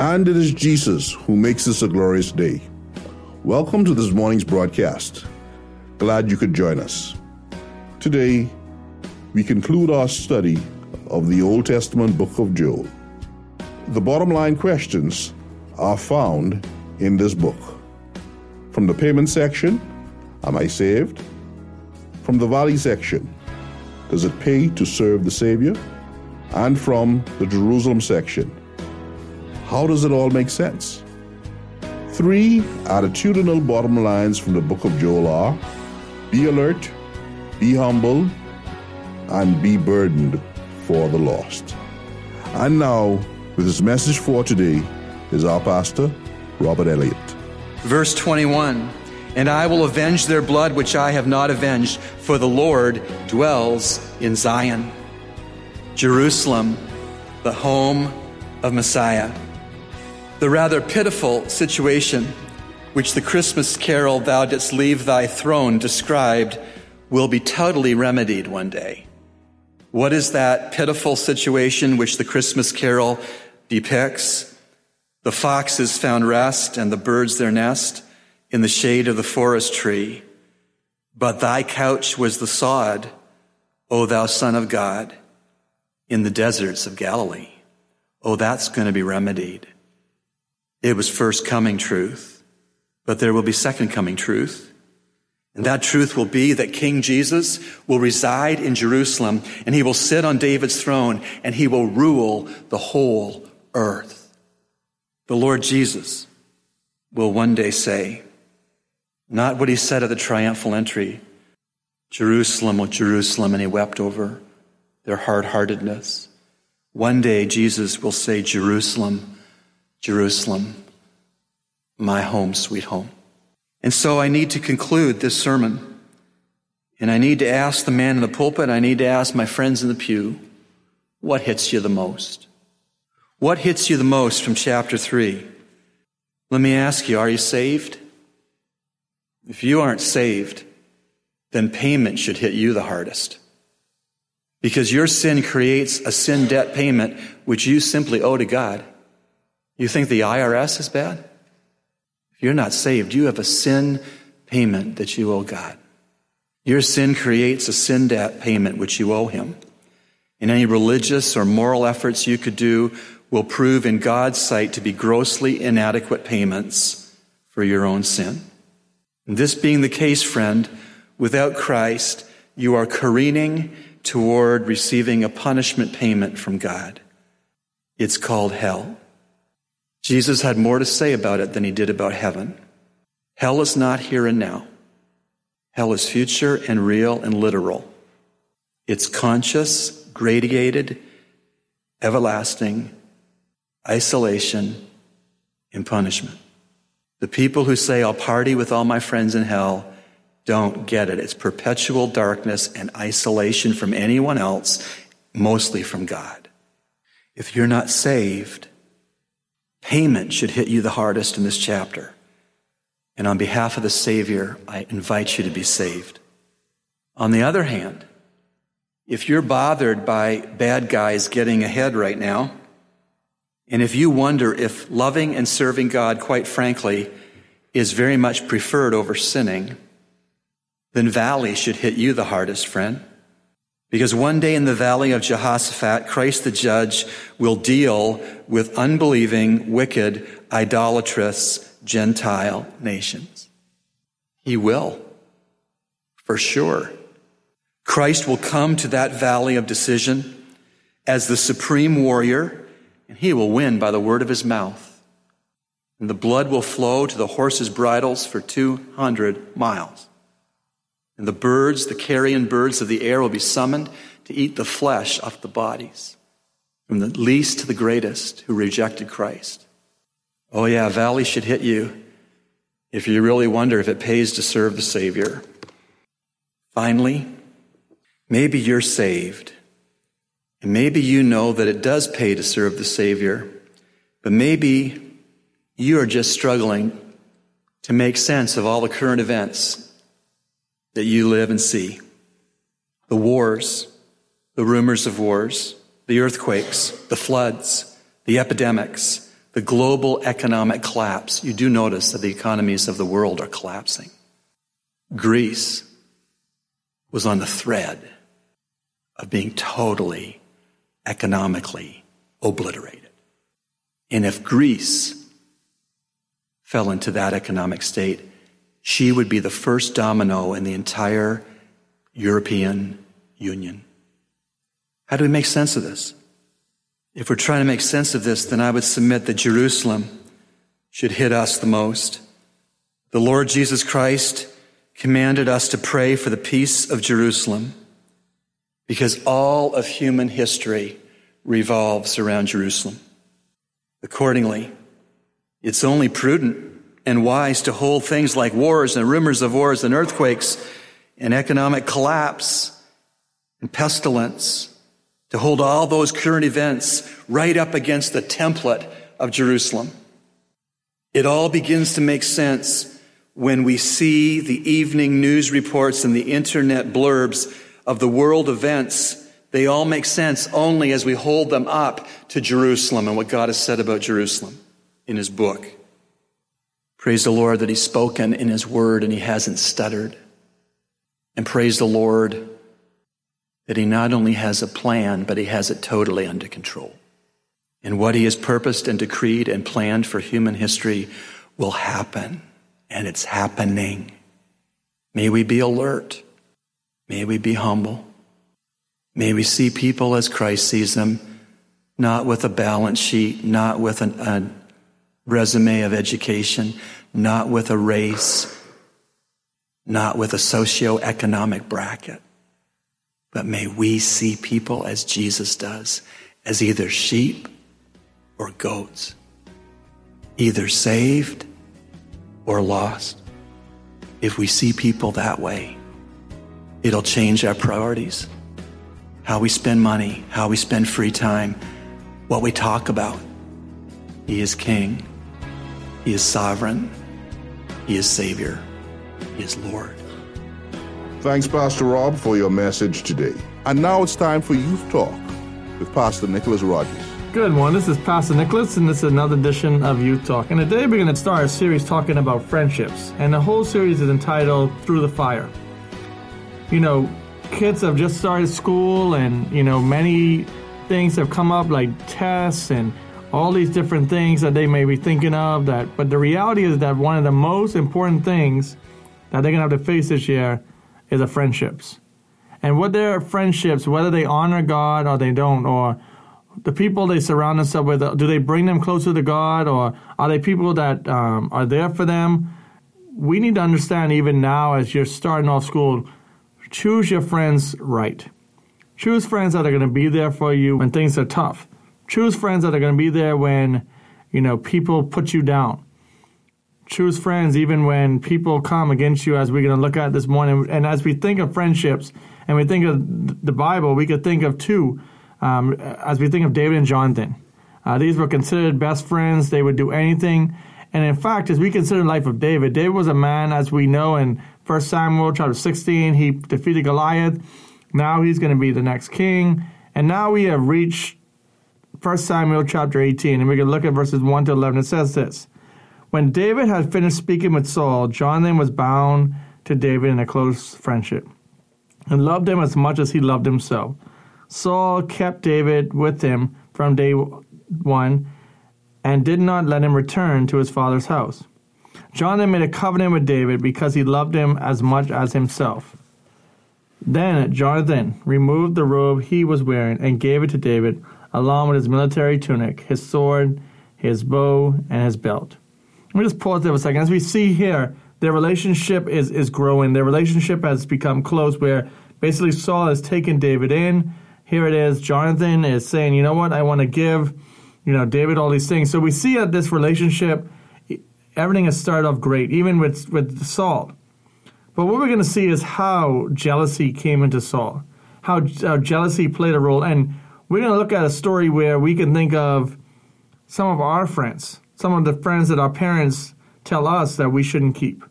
And it is Jesus who makes this a glorious day. Welcome to this morning's broadcast. Glad you could join us. Today, we conclude our study of the Old Testament book of Joel. The bottom line questions are found in this book. From the payment section, Am I saved? From the valley section, Does it pay to serve the Savior? And from the Jerusalem section, How does it all make sense? Three attitudinal bottom lines from the book of Joel are Be alert, be humble, and be burdened for the lost. And now, with his message for today, is our pastor, Robert Elliott. Verse 21 And I will avenge their blood which I have not avenged, for the Lord dwells in Zion. Jerusalem, the home of Messiah. The rather pitiful situation which the Christmas carol Thou Didst Leave Thy Throne described will be totally remedied one day. What is that pitiful situation which the Christmas carol depicts? The foxes found rest and the birds their nest in the shade of the forest tree. But thy couch was the sod, O thou son of God, in the deserts of Galilee. Oh, that's going to be remedied. It was first coming truth, but there will be second coming truth. And that truth will be that King Jesus will reside in Jerusalem and he will sit on David's throne and he will rule the whole earth. The Lord Jesus will one day say, not what he said at the triumphal entry, Jerusalem, oh Jerusalem, and he wept over their hard heartedness. One day Jesus will say, Jerusalem, Jerusalem, my home, sweet home. And so I need to conclude this sermon. And I need to ask the man in the pulpit, I need to ask my friends in the pew, what hits you the most? What hits you the most from chapter 3? Let me ask you, are you saved? If you aren't saved, then payment should hit you the hardest. Because your sin creates a sin debt payment which you simply owe to God. You think the IRS is bad? If you're not saved, you have a sin payment that you owe God. Your sin creates a sin debt payment which you owe Him. And any religious or moral efforts you could do will prove in God's sight to be grossly inadequate payments for your own sin. And this being the case, friend, without Christ, you are careening toward receiving a punishment payment from God. It's called hell. Jesus had more to say about it than he did about heaven. Hell is not here and now. Hell is future and real and literal. It's conscious, gradated, everlasting, isolation, and punishment. The people who say, I'll party with all my friends in hell, don't get it. It's perpetual darkness and isolation from anyone else, mostly from God. If you're not saved, Payment should hit you the hardest in this chapter. And on behalf of the Savior, I invite you to be saved. On the other hand, if you're bothered by bad guys getting ahead right now, and if you wonder if loving and serving God, quite frankly, is very much preferred over sinning, then valley should hit you the hardest, friend. Because one day in the valley of Jehoshaphat, Christ the judge will deal with unbelieving, wicked, idolatrous Gentile nations. He will. For sure. Christ will come to that valley of decision as the supreme warrior, and he will win by the word of his mouth. And the blood will flow to the horses' bridles for 200 miles. And the birds, the carrion birds of the air, will be summoned to eat the flesh off the bodies, from the least to the greatest who rejected Christ. Oh, yeah, valley should hit you if you really wonder if it pays to serve the Savior. Finally, maybe you're saved. And maybe you know that it does pay to serve the Savior. But maybe you are just struggling to make sense of all the current events that you live and see the wars, the rumors of wars, the earthquakes, the floods, the epidemics, the global economic collapse. You do notice that the economies of the world are collapsing. Greece was on the thread of being totally economically obliterated. And if Greece fell into that economic state, she would be the first domino in the entire European Union. How do we make sense of this? If we're trying to make sense of this, then I would submit that Jerusalem should hit us the most. The Lord Jesus Christ commanded us to pray for the peace of Jerusalem because all of human history revolves around Jerusalem. Accordingly, it's only prudent and wise to hold things like wars and rumors of wars and earthquakes and economic collapse and pestilence to hold all those current events right up against the template of Jerusalem. It all begins to make sense when we see the evening news reports and the internet blurbs of the world events. They all make sense only as we hold them up to Jerusalem and what God has said about Jerusalem in His book. Praise the Lord that He's spoken in His word and He hasn't stuttered. And praise the Lord that he not only has a plan, but he has it totally under control. And what he has purposed and decreed and planned for human history will happen, and it's happening. May we be alert. May we be humble. May we see people as Christ sees them, not with a balance sheet, not with an, a resume of education, not with a race, not with a socioeconomic bracket but may we see people as Jesus does, as either sheep or goats, either saved or lost. If we see people that way, it'll change our priorities, how we spend money, how we spend free time, what we talk about. He is King, He is sovereign, He is Savior, He is Lord. Thanks, Pastor Rob, for your message today. And now it's time for Youth Talk with Pastor Nicholas Rogers. Good one. This is Pastor Nicholas, and this is another edition of Youth Talk. And today we're going to start a series talking about friendships. And the whole series is entitled Through the Fire. You know, kids have just started school, and, you know, many things have come up like tests and all these different things that they may be thinking of that but the reality is that one of the most important things that they're going to have to face this year is the friendships. And what their friendships, whether they honor God or they don't, or the people they surround themselves with, do they bring them closer to God, or are they people that um, are there for them? We need to understand, even now, as you're starting off school, choose your friends right. Choose friends that are going to be there for you when things are tough. Choose friends that are going to be there when, you know, people put you down choose friends even when people come against you, as we're going to look at this morning. And as we think of friendships and we think of the Bible, we could think of two. Um, as we think of David and Jonathan, uh, these were considered best friends. They would do anything. And in fact, as we consider the life of David, David was a man, as we know in 1 Samuel chapter 16, he defeated Goliath. Now he's going to be the next king. And now we have reached 1 Samuel chapter 18, and we can look at verses 1 to 11. It says this when David had finished speaking with Saul, Jonathan was bound to David in a close friendship and loved him as much as he loved himself. Saul kept David with him from day one and did not let him return to his father's house. Jonathan made a covenant with David because he loved him as much as himself. Then Jonathan removed the robe he was wearing and gave it to David, along with his military tunic, his sword, his bow, and his belt. Let me just pause there for a second. As we see here, their relationship is, is growing. Their relationship has become close where basically Saul has taken David in. Here it is. Jonathan is saying, you know what? I want to give, you know, David all these things. So we see that this relationship, everything has started off great, even with, with Saul. But what we're going to see is how jealousy came into Saul, how, how jealousy played a role. And we're going to look at a story where we can think of some of our friends some of the friends that our parents tell us that we shouldn't keep.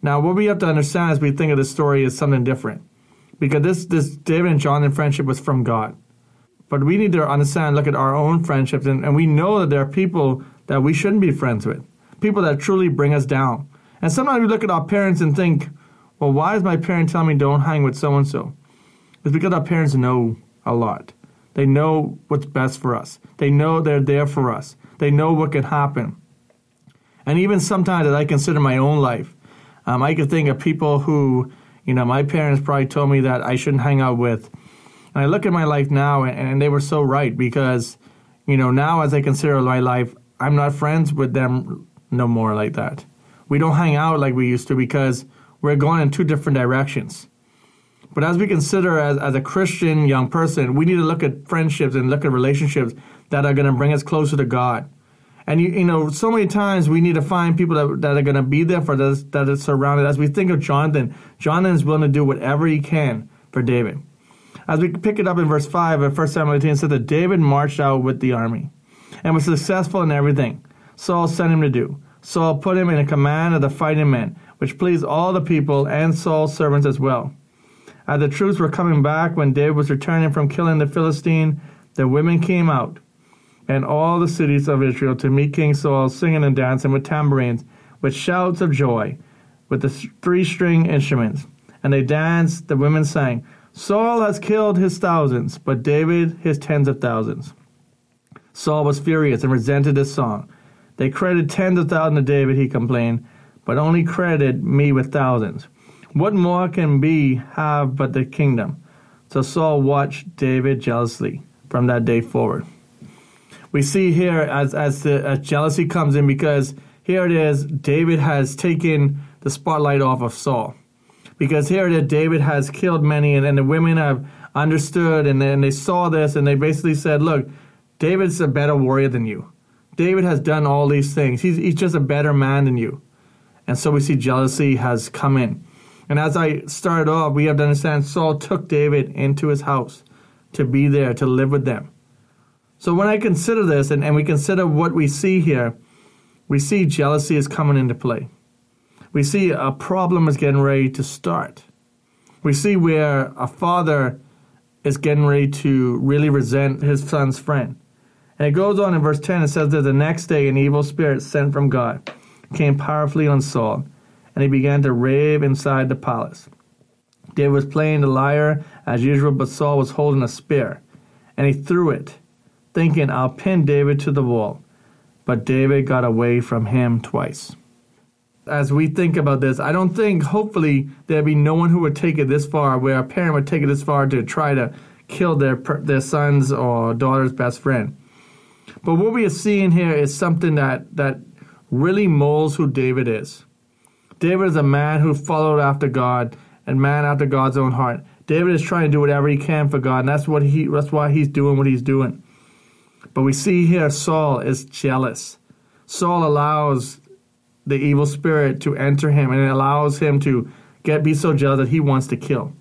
Now, what we have to understand as we think of this story is something different. Because this, this David and Jonathan friendship was from God. But we need to understand, look at our own friendships, and, and we know that there are people that we shouldn't be friends with, people that truly bring us down. And sometimes we look at our parents and think, well, why is my parent telling me don't hang with so and so? It's because our parents know a lot. They know what's best for us. They know they're there for us. They know what can happen. And even sometimes as I consider my own life, um, I could think of people who, you know, my parents probably told me that I shouldn't hang out with. And I look at my life now, and, and they were so right because, you know, now as I consider my life, I'm not friends with them no more like that. We don't hang out like we used to because we're going in two different directions. But as we consider as, as a Christian young person, we need to look at friendships and look at relationships that are going to bring us closer to God. And you, you know, so many times we need to find people that, that are going to be there for us, that are surrounded. As we think of Jonathan, Jonathan is willing to do whatever he can for David. As we pick it up in verse 5 of 1 Samuel 18, it says that David marched out with the army and was successful in everything Saul sent him to do. Saul put him in command of the fighting men, which pleased all the people and Saul's servants as well. As the troops were coming back when David was returning from killing the Philistine, the women came out, and all the cities of Israel to meet King Saul, singing and dancing with tambourines, with shouts of joy, with the three string instruments. And they danced, the women sang, Saul has killed his thousands, but David his tens of thousands. Saul was furious and resented this song. They credited tens of thousands to David, he complained, but only credited me with thousands. What more can be have but the kingdom? So Saul watched David jealously from that day forward. We see here as as the as jealousy comes in because here it is, David has taken the spotlight off of Saul. Because here it is, David has killed many, and, and the women have understood and, and they saw this and they basically said, Look, David's a better warrior than you. David has done all these things. He's, he's just a better man than you. And so we see jealousy has come in. And as I started off, we have to understand Saul took David into his house to be there, to live with them. So when I consider this and, and we consider what we see here, we see jealousy is coming into play. We see a problem is getting ready to start. We see where a father is getting ready to really resent his son's friend. And it goes on in verse 10, it says that the next day an evil spirit sent from God came powerfully on Saul and he began to rave inside the palace. David was playing the lyre as usual, but Saul was holding a spear, and he threw it, thinking, I'll pin David to the wall. But David got away from him twice. As we think about this, I don't think, hopefully, there'd be no one who would take it this far, where a parent would take it this far to try to kill their, their son's or daughter's best friend. But what we are seeing here is something that, that really molds who David is. David is a man who followed after God and man after God's own heart. David is trying to do whatever he can for God, and that's what he that's why he's doing what he's doing. But we see here Saul is jealous. Saul allows the evil spirit to enter him and it allows him to get be so jealous that he wants to kill.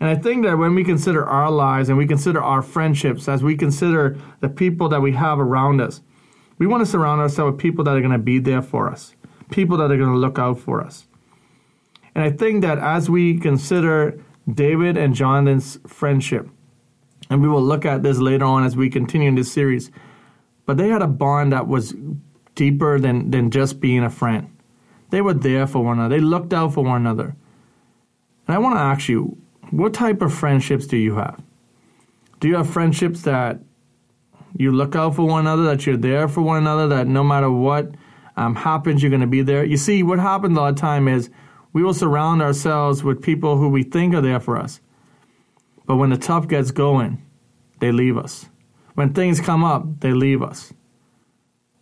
And I think that when we consider our lives and we consider our friendships, as we consider the people that we have around us, we want to surround ourselves with people that are going to be there for us people that are going to look out for us. And I think that as we consider David and Jonathan's friendship, and we will look at this later on as we continue in this series, but they had a bond that was deeper than, than just being a friend. They were there for one another, they looked out for one another. And I want to ask you, what type of friendships do you have? Do you have friendships that you look out for one another, that you're there for one another, that no matter what um, happens, you're going to be there. You see, what happens a lot of time is we will surround ourselves with people who we think are there for us. But when the tough gets going, they leave us. When things come up, they leave us.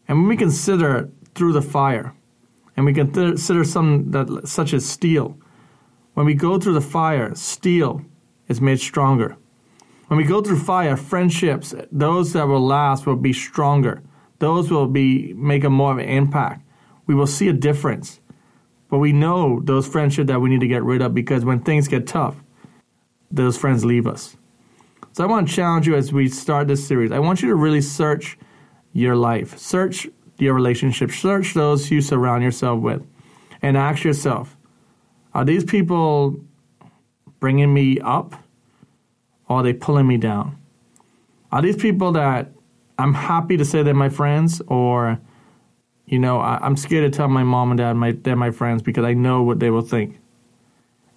And when we consider through the fire, and we consider some that such as steel, when we go through the fire, steel is made stronger. When we go through fire, friendships, those that will last, will be stronger those will be make a more of an impact. We will see a difference. But we know those friendships that we need to get rid of because when things get tough, those friends leave us. So I want to challenge you as we start this series. I want you to really search your life. Search your relationships. Search those you surround yourself with and ask yourself are these people bringing me up or are they pulling me down? Are these people that I'm happy to say they're my friends or, you know, I, am scared to tell my mom and dad my, they're my friends because I know what they will think?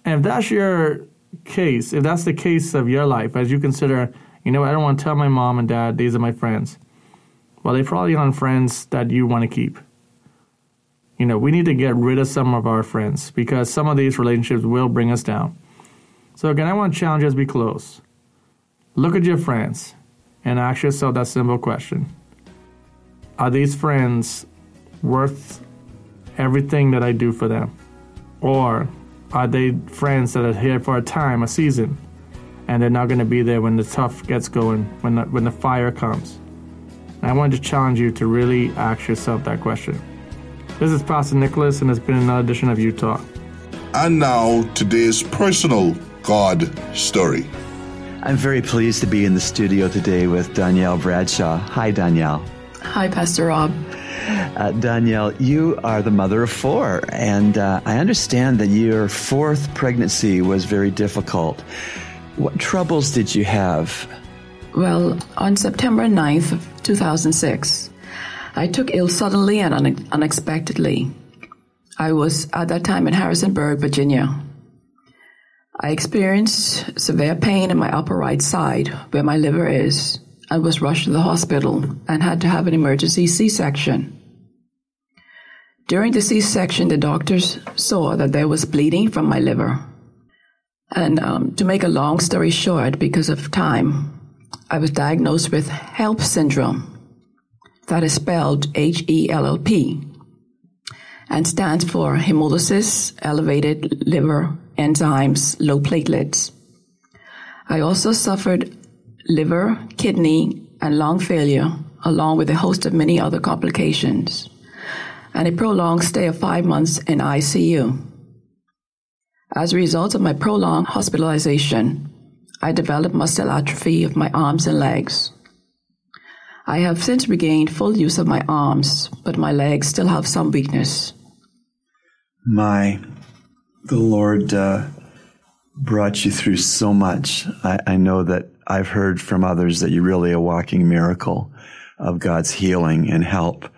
And if that's your case, if that's the case of your life, as you consider, you know, I don't want to tell my mom and dad these are my friends. Well, they probably aren't friends that you want to keep. You know, we need to get rid of some of our friends because some of these relationships will bring us down. So, again, I want to challenge as we close. Look at your friends and ask yourself that simple question Are these friends worth everything that I do for them? Or are they friends that are here for a time, a season, and they're not going to be there when the tough gets going, when the, when the fire comes? And I wanted to challenge you to really ask yourself that question. This is Pastor Nicholas, and it's been another edition of Youth Talk. And now, today's personal God story. I'm very pleased to be in the studio today with Danielle Bradshaw. Hi, Danielle. Hi, Pastor Rob. Uh, Danielle, you are the mother of four, and uh, I understand that your fourth pregnancy was very difficult. What troubles did you have? Well, on September 9th of 2006, I took ill suddenly and une- unexpectedly. I was at that time in Harrisonburg, Virginia. I experienced severe pain in my upper right side where my liver is. I was rushed to the hospital and had to have an emergency C section. During the C section, the doctors saw that there was bleeding from my liver. And um, to make a long story short, because of time, I was diagnosed with HELLP syndrome, that is spelled H E L L P and stands for hemolysis, elevated liver enzymes, low platelets. I also suffered liver, kidney, and lung failure, along with a host of many other complications, and a prolonged stay of five months in ICU. As a result of my prolonged hospitalization, I developed muscle atrophy of my arms and legs. I have since regained full use of my arms, but my legs still have some weakness. My, the Lord uh, brought you through so much. I, I know that I've heard from others that you're really a walking miracle of God's healing and help.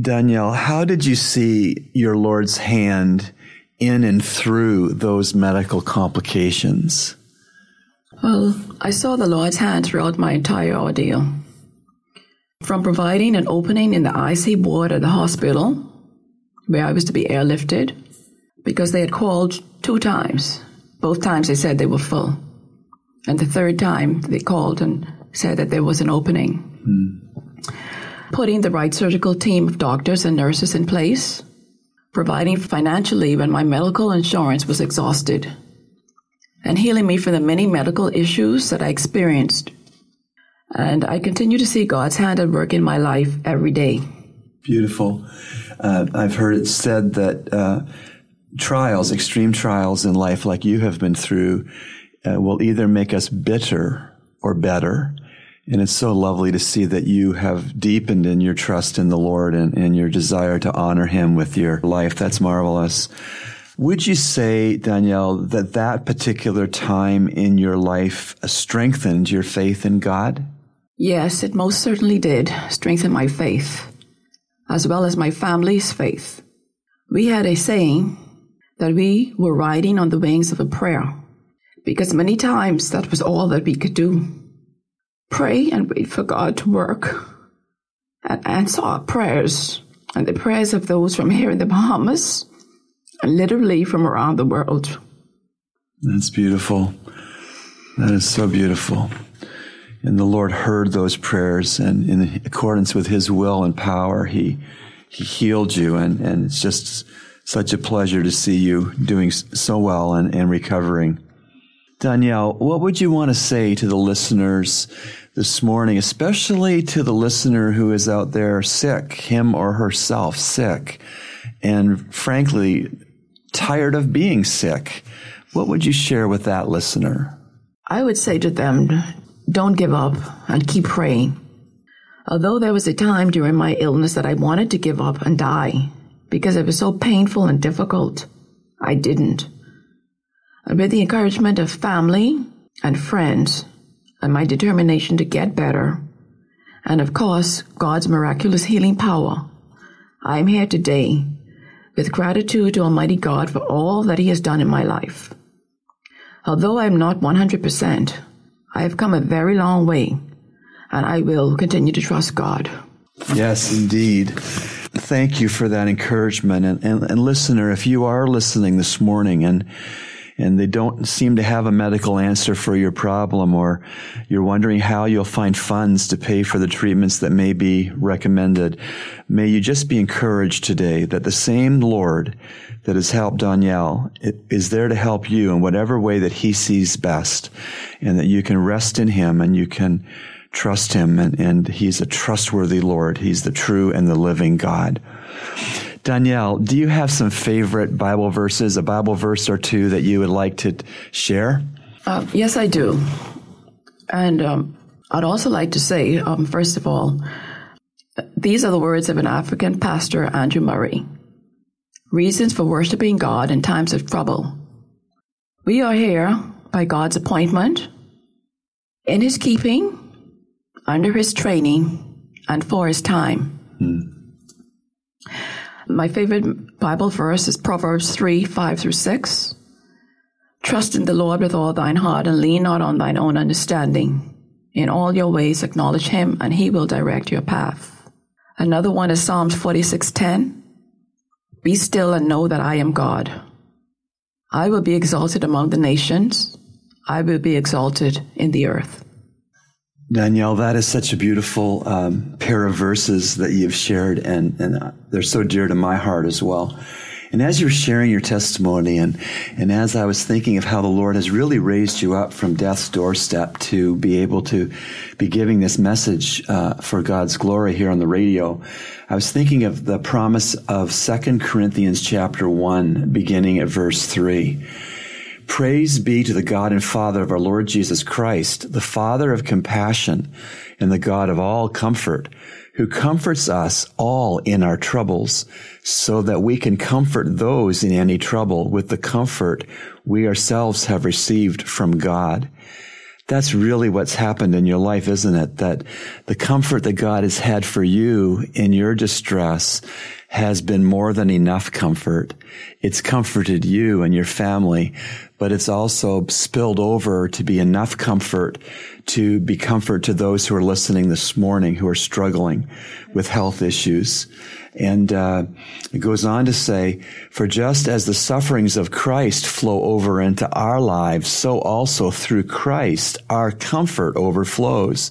Danielle, how did you see your Lord's hand in and through those medical complications? Well, I saw the Lord's hand throughout my entire ordeal. From providing an opening in the IC ward at the hospital, where I was to be airlifted, because they had called two times. Both times they said they were full. And the third time they called and said that there was an opening. Mm. Putting the right surgical team of doctors and nurses in place, providing financially when my medical insurance was exhausted, and healing me from the many medical issues that I experienced and I continue to see God's hand at work in my life every day. Beautiful. Uh, I've heard it said that uh, trials, extreme trials in life, like you have been through, uh, will either make us bitter or better. And it's so lovely to see that you have deepened in your trust in the Lord and, and your desire to honor Him with your life. That's marvelous. Would you say, Danielle, that that particular time in your life strengthened your faith in God? Yes, it most certainly did strengthen my faith, as well as my family's faith. We had a saying that we were riding on the wings of a prayer, because many times that was all that we could do. Pray and wait for God to work and answer our prayers and the prayers of those from here in the Bahamas and literally from around the world. That's beautiful. That is so beautiful. And the Lord heard those prayers, and in accordance with His will and power, He He healed you, and and it's just such a pleasure to see you doing so well and, and recovering. Danielle, what would you want to say to the listeners this morning, especially to the listener who is out there sick, him or herself sick, and frankly, tired of being sick? What would you share with that listener? I would say to them don't give up and keep praying. Although there was a time during my illness that I wanted to give up and die because it was so painful and difficult, I didn't. And with the encouragement of family and friends and my determination to get better, and of course, God's miraculous healing power, I am here today with gratitude to Almighty God for all that He has done in my life. Although I am not 100%, I have come a very long way, and I will continue to trust God. Yes, indeed. Thank you for that encouragement. And, and, and listener, if you are listening this morning and and they don't seem to have a medical answer for your problem, or you're wondering how you'll find funds to pay for the treatments that may be recommended, may you just be encouraged today that the same Lord that has helped Danielle is there to help you in whatever way that he sees best, and that you can rest in him and you can trust him, and, and he's a trustworthy Lord. He's the true and the living God. Danielle, do you have some favorite Bible verses, a Bible verse or two that you would like to share? Uh, yes, I do. And um, I'd also like to say, um, first of all, these are the words of an African pastor, Andrew Murray. Reasons for worshiping God in times of trouble. We are here by God's appointment, in His keeping, under His training, and for His time. Hmm. My favorite Bible verse is Proverbs 3 5 through 6. Trust in the Lord with all thine heart and lean not on thine own understanding. In all your ways acknowledge him and he will direct your path. Another one is Psalms 46:10. Be still and know that I am God. I will be exalted among the nations. I will be exalted in the earth. Danielle, that is such a beautiful um, pair of verses that you've shared, and, and uh, they're so dear to my heart as well. And as you were sharing your testimony, and, and as I was thinking of how the Lord has really raised you up from death's doorstep to be able to be giving this message uh, for God's glory here on the radio, I was thinking of the promise of Second Corinthians chapter 1, beginning at verse 3 Praise be to the God and Father of our Lord Jesus Christ, the Father of compassion and the God of all comfort, who comforts us all in our troubles, so that we can comfort those in any trouble with the comfort we ourselves have received from God. That's really what's happened in your life, isn't it? That the comfort that God has had for you in your distress has been more than enough comfort. It's comforted you and your family, but it's also spilled over to be enough comfort to be comfort to those who are listening this morning who are struggling with health issues. And uh, it goes on to say, for just as the sufferings of Christ flow over into our lives, so also through Christ our comfort overflows.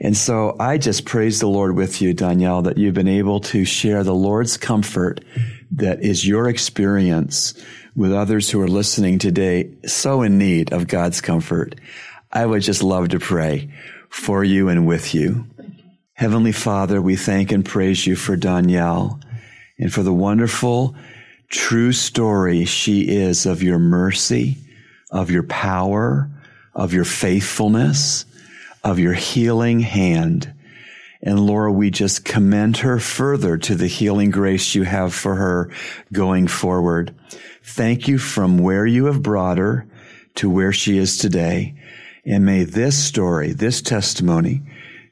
And so I just praise the Lord with you, Danielle, that you've been able to share the Lord's comfort that is your experience with others who are listening today, so in need of God's comfort. I would just love to pray for you and with you. Heavenly Father, we thank and praise you for Danielle and for the wonderful, true story she is of your mercy, of your power, of your faithfulness, of your healing hand. And Lord, we just commend her further to the healing grace you have for her going forward. Thank you from where you have brought her to where she is today. And may this story, this testimony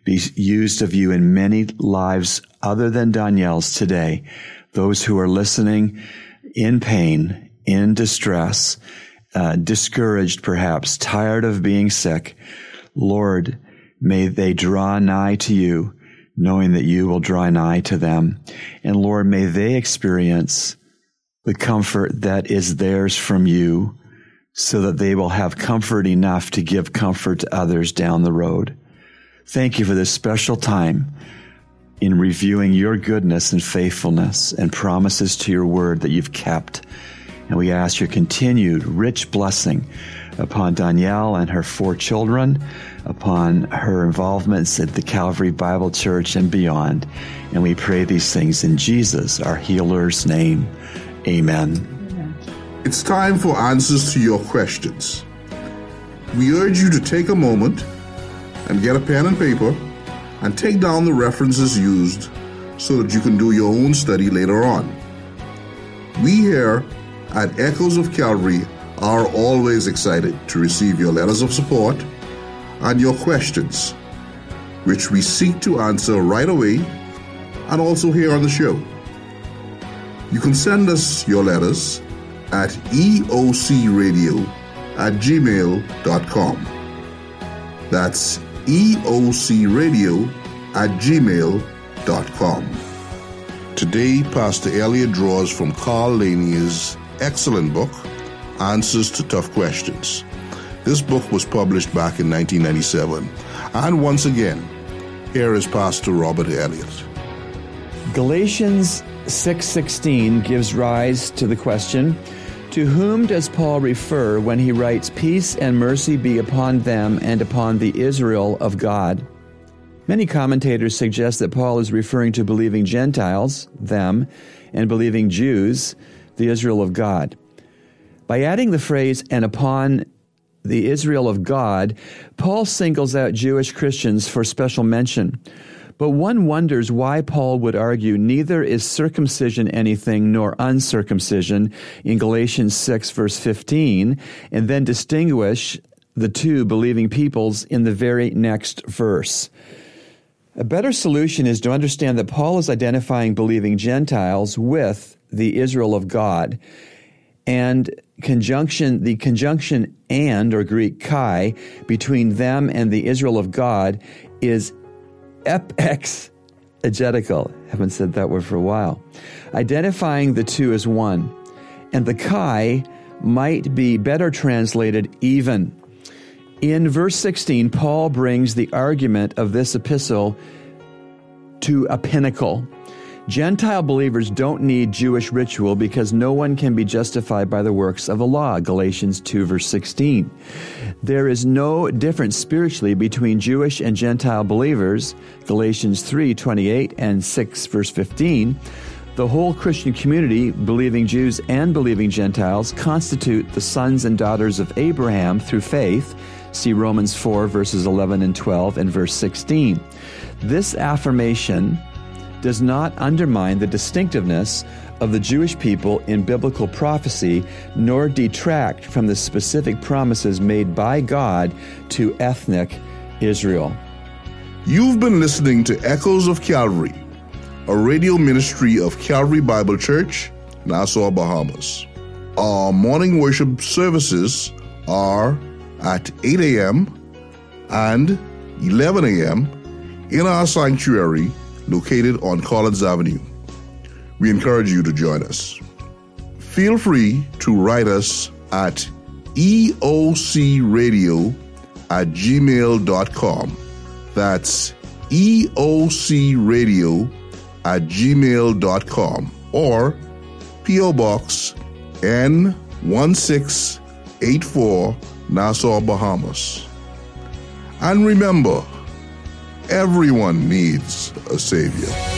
be used of you in many lives other than Danielle's today. Those who are listening in pain, in distress, uh, discouraged perhaps, tired of being sick. Lord, May they draw nigh to you, knowing that you will draw nigh to them. And Lord, may they experience the comfort that is theirs from you so that they will have comfort enough to give comfort to others down the road. Thank you for this special time in reviewing your goodness and faithfulness and promises to your word that you've kept. And we ask your continued rich blessing upon Danielle and her four children, upon her involvements at the Calvary Bible Church and beyond. And we pray these things in Jesus, our healer's name. Amen. It's time for answers to your questions. We urge you to take a moment and get a pen and paper and take down the references used so that you can do your own study later on. We here at Echoes of Calvary are always excited to receive your letters of support and your questions, which we seek to answer right away and also here on the show. You can send us your letters at eocradio at gmail.com. That's eocradio at gmail.com. Today, Pastor Elliot draws from Carl Laney's excellent book, Answers to Tough Questions. This book was published back in 1997. And once again, here is Pastor Robert Elliott. Galatians 6:16 gives rise to the question, to whom does Paul refer when he writes peace and mercy be upon them and upon the Israel of God? Many commentators suggest that Paul is referring to believing Gentiles, them, and believing Jews, the Israel of God. By adding the phrase and upon the Israel of God, Paul singles out Jewish Christians for special mention. But one wonders why Paul would argue neither is circumcision anything nor uncircumcision in Galatians 6, verse 15, and then distinguish the two believing peoples in the very next verse. A better solution is to understand that Paul is identifying believing Gentiles with the Israel of God. And conjunction, the conjunction and, or Greek kai, between them and the Israel of God is epex egetical. Haven't said that word for a while. Identifying the two as one. And the kai might be better translated even. In verse 16, Paul brings the argument of this epistle to a pinnacle. Gentile believers don't need Jewish ritual because no one can be justified by the works of the law, Galatians 2 verse 16. There is no difference spiritually between Jewish and Gentile believers, Galatians 3 28 and 6 verse 15. The whole Christian community, believing Jews and believing Gentiles, constitute the sons and daughters of Abraham through faith. See Romans 4 verses 11 and 12 and verse 16. This affirmation does not undermine the distinctiveness of the Jewish people in biblical prophecy, nor detract from the specific promises made by God to ethnic Israel. You've been listening to Echoes of Calvary, a radio ministry of Calvary Bible Church, Nassau, Bahamas. Our morning worship services are at 8 a.m. and 11 a.m. in our sanctuary located on Collins Avenue. We encourage you to join us. Feel free to write us at eocradio at gmail.com. That's eocradio at gmail.com or P.O. Box N1684 Nassau, Bahamas. And remember, Everyone needs a Savior.